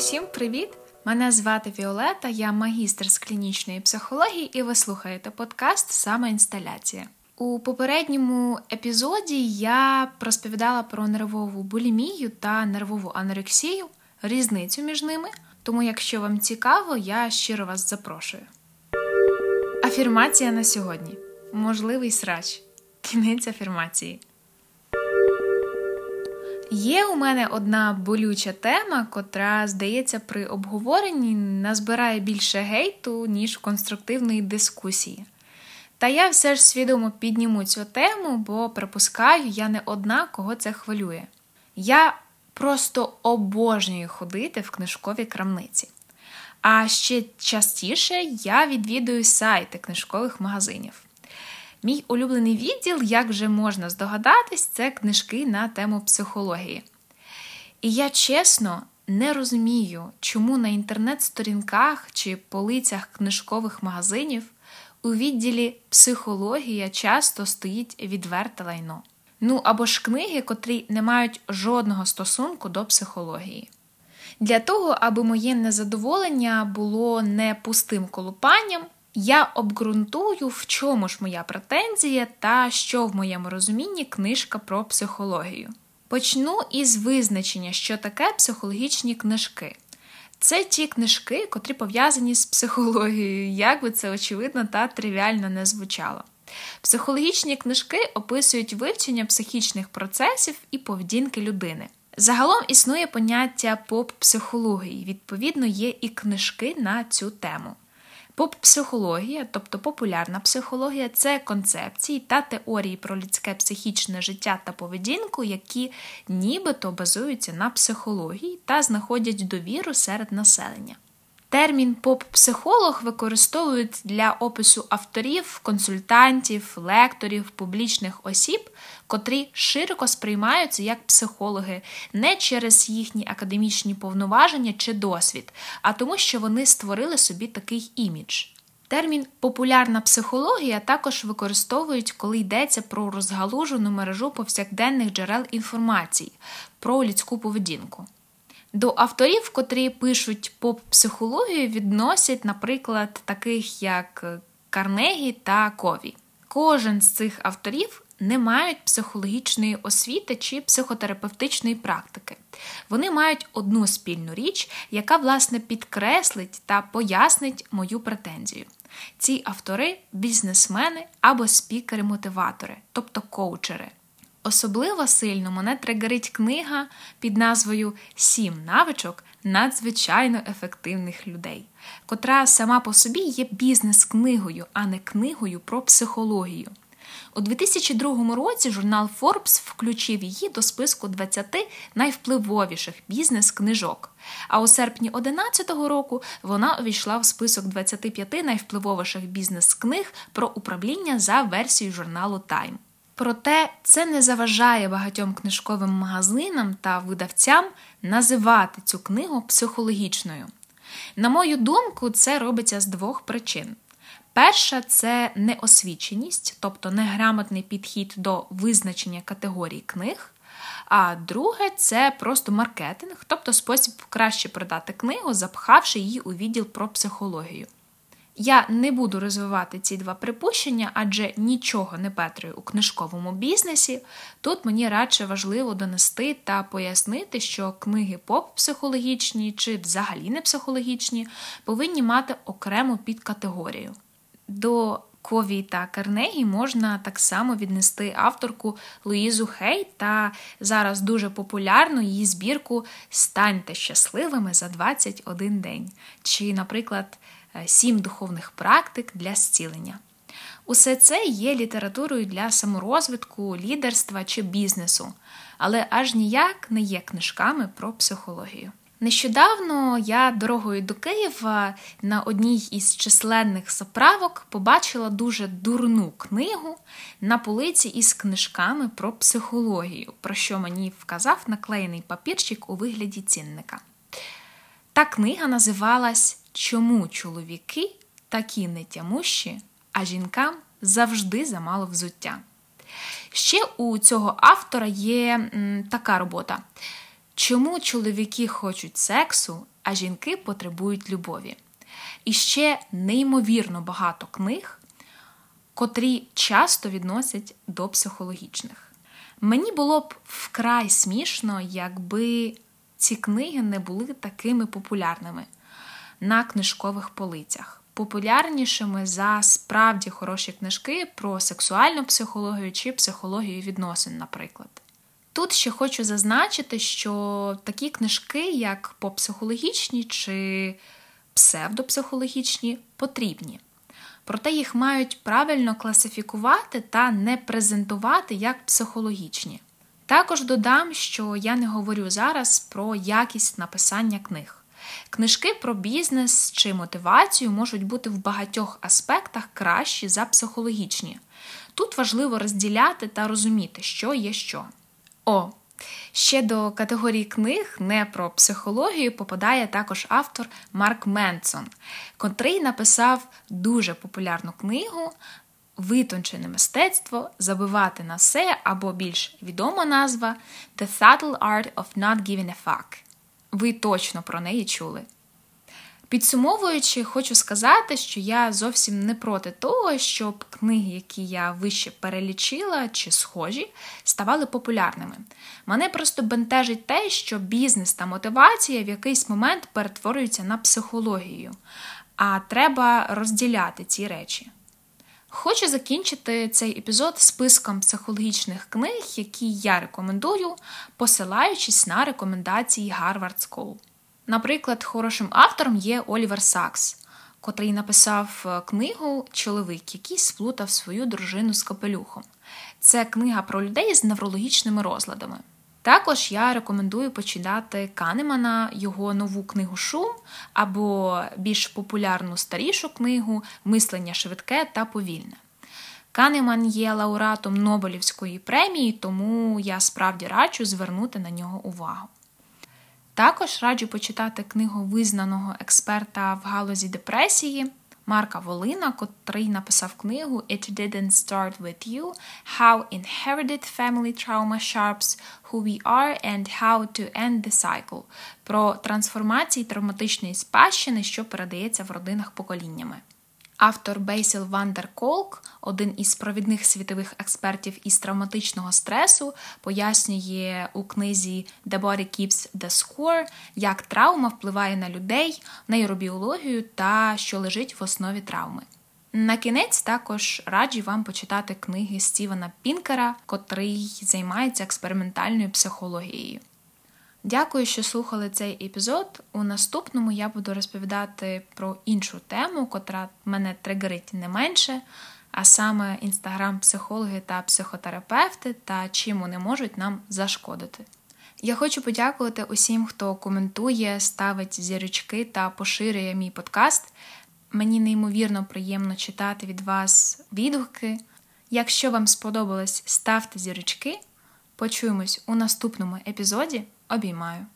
Усім привіт! Мене звати Віолета, я магістр з клінічної психології, і ви слухаєте подкаст Самоінсталяція. У попередньому епізоді я розповідала про нервову булімію та нервову анорексію, різницю між ними. Тому, якщо вам цікаво, я щиро вас запрошую. Афірмація на сьогодні. Можливий срач. Кінець афірмації. Є у мене одна болюча тема, котра, здається, при обговоренні назбирає більше гейту, ніж конструктивної дискусії. Та я все ж свідомо підніму цю тему, бо припускаю, я не одна, кого це хвилює. Я просто обожнюю ходити в книжкові крамниці. А ще частіше я відвідую сайти книжкових магазинів. Мій улюблений відділ, як вже можна здогадатись, це книжки на тему психології. І я чесно не розумію, чому на інтернет-сторінках чи полицях книжкових магазинів у відділі психологія часто стоїть відверте лайно. Ну або ж книги, котрі не мають жодного стосунку до психології. Для того, аби моє незадоволення було не пустим колупанням, я обґрунтую, в чому ж моя претензія та що в моєму розумінні книжка про психологію. Почну із визначення, що таке психологічні книжки. Це ті книжки, котрі пов'язані з психологією, як би це очевидно та тривіально не звучало. Психологічні книжки описують вивчення психічних процесів і поведінки людини. Загалом існує поняття поп-психології, відповідно, є і книжки на цю тему. Поп-психологія, тобто популярна психологія, це концепції та теорії про людське психічне життя та поведінку, які нібито базуються на психології та знаходять довіру серед населення. Термін поп-психолог використовують для опису авторів, консультантів, лекторів, публічних осіб, котрі широко сприймаються як психологи не через їхні академічні повноваження чи досвід, а тому, що вони створили собі такий імідж. Термін популярна психологія також використовують, коли йдеться про розгалужену мережу повсякденних джерел інформації про людську поведінку. До авторів, котрі пишуть поп-психологію, відносять, наприклад, таких як Карнегі та Кові. Кожен з цих авторів не мають психологічної освіти чи психотерапевтичної практики. Вони мають одну спільну річ, яка, власне, підкреслить та пояснить мою претензію. Ці автори бізнесмени або спікери-мотиватори, тобто коучери. Особливо сильно мене тригерить книга під назвою Сім навичок надзвичайно ефективних людей, котра сама по собі є бізнес-книгою, а не книгою про психологію. У 2002 році журнал Forbes включив її до списку 20 найвпливовіших бізнес-книжок. А у серпні 2011 року вона увійшла в список 25 найвпливовіших бізнес-книг про управління за версією журналу Time. Проте це не заважає багатьом книжковим магазинам та видавцям називати цю книгу психологічною. На мою думку, це робиться з двох причин. Перша це неосвіченість, тобто неграмотний підхід до визначення категорій книг. А друге це просто маркетинг, тобто спосіб краще продати книгу, запхавши її у відділ про психологію. Я не буду розвивати ці два припущення, адже нічого не петрую у книжковому бізнесі. Тут мені радше важливо донести та пояснити, що книги поп-психологічні чи взагалі не психологічні повинні мати окрему підкатегорію. До Кові та Карнегі можна так само віднести авторку Луїзу Хей та зараз дуже популярну її збірку Станьте щасливими за 21 день. Чи, наприклад, Сім духовних практик для зцілення. Усе це є літературою для саморозвитку, лідерства чи бізнесу, але аж ніяк не є книжками про психологію. Нещодавно я дорогою до Києва на одній із численних заправок побачила дуже дурну книгу на полиці із книжками про психологію, про що мені вказав наклеєний папірчик у вигляді цінника. Та книга називалась Чому чоловіки такі нетямущі, а жінкам завжди замало взуття? Ще у цього автора є така робота. Чому чоловіки хочуть сексу, а жінки потребують любові. І ще неймовірно багато книг, котрі часто відносять до психологічних. Мені було б вкрай смішно, якби ці книги не були такими популярними на книжкових полицях, популярнішими за справді хороші книжки про сексуальну психологію чи психологію відносин, наприклад. Тут ще хочу зазначити, що такі книжки, як попсихологічні чи псевдопсихологічні, потрібні. Проте їх мають правильно класифікувати та не презентувати як психологічні. Також додам, що я не говорю зараз про якість написання книг. Книжки про бізнес чи мотивацію можуть бути в багатьох аспектах кращі за психологічні. Тут важливо розділяти та розуміти, що є що. О, ще до категорії книг не про психологію попадає також автор Марк Менсон, котрий написав дуже популярну книгу. Витончене мистецтво забивати на все або більш відома назва The Subtle Art of Not Giving a Fuck. Ви точно про неї чули. Підсумовуючи, хочу сказати, що я зовсім не проти того, щоб книги, які я вище перелічила чи схожі, ставали популярними. Мене просто бентежить те, що бізнес та мотивація в якийсь момент перетворюються на психологію, а треба розділяти ці речі. Хочу закінчити цей епізод списком психологічних книг, які я рекомендую, посилаючись на рекомендації Harvard School. Наприклад, хорошим автором є Олівер Сакс, котрий написав е, книгу Чоловік, який сплутав свою дружину з капелюхом. Це книга про людей з неврологічними розладами. Також я рекомендую почитати Канемана його нову книгу Шум або більш популярну старішу книгу Мислення швидке та повільне. Канеман є лауреатом Нобелівської премії, тому я справді раджу звернути на нього увагу. Також раджу почитати книгу визнаного експерта в галузі депресії Марка Волина, котрий написав книгу It Didn't Start With You How Inherited Family Trauma Sharps Who We Are and How to End the Cycle про трансформації травматичної спадщини, що передається в родинах поколіннями. Автор Бейсіл Вандер Колк, один із провідних світових експертів із травматичного стресу, пояснює у книзі The Body Keeps the Score, як травма впливає на людей, нейробіологію та що лежить в основі травми. На кінець також раджу вам почитати книги Стівена Пінкера, котрий займається експериментальною психологією. Дякую, що слухали цей епізод. У наступному я буду розповідати про іншу тему, котра мене тригерить не менше, а саме інстаграм-психологи та психотерапевти та чим вони можуть нам зашкодити. Я хочу подякувати усім, хто коментує, ставить зірочки та поширює мій подкаст. Мені неймовірно приємно читати від вас відгуки. Якщо вам сподобалось, ставте зірочки. Почуємось у наступному епізоді. Обіймаю.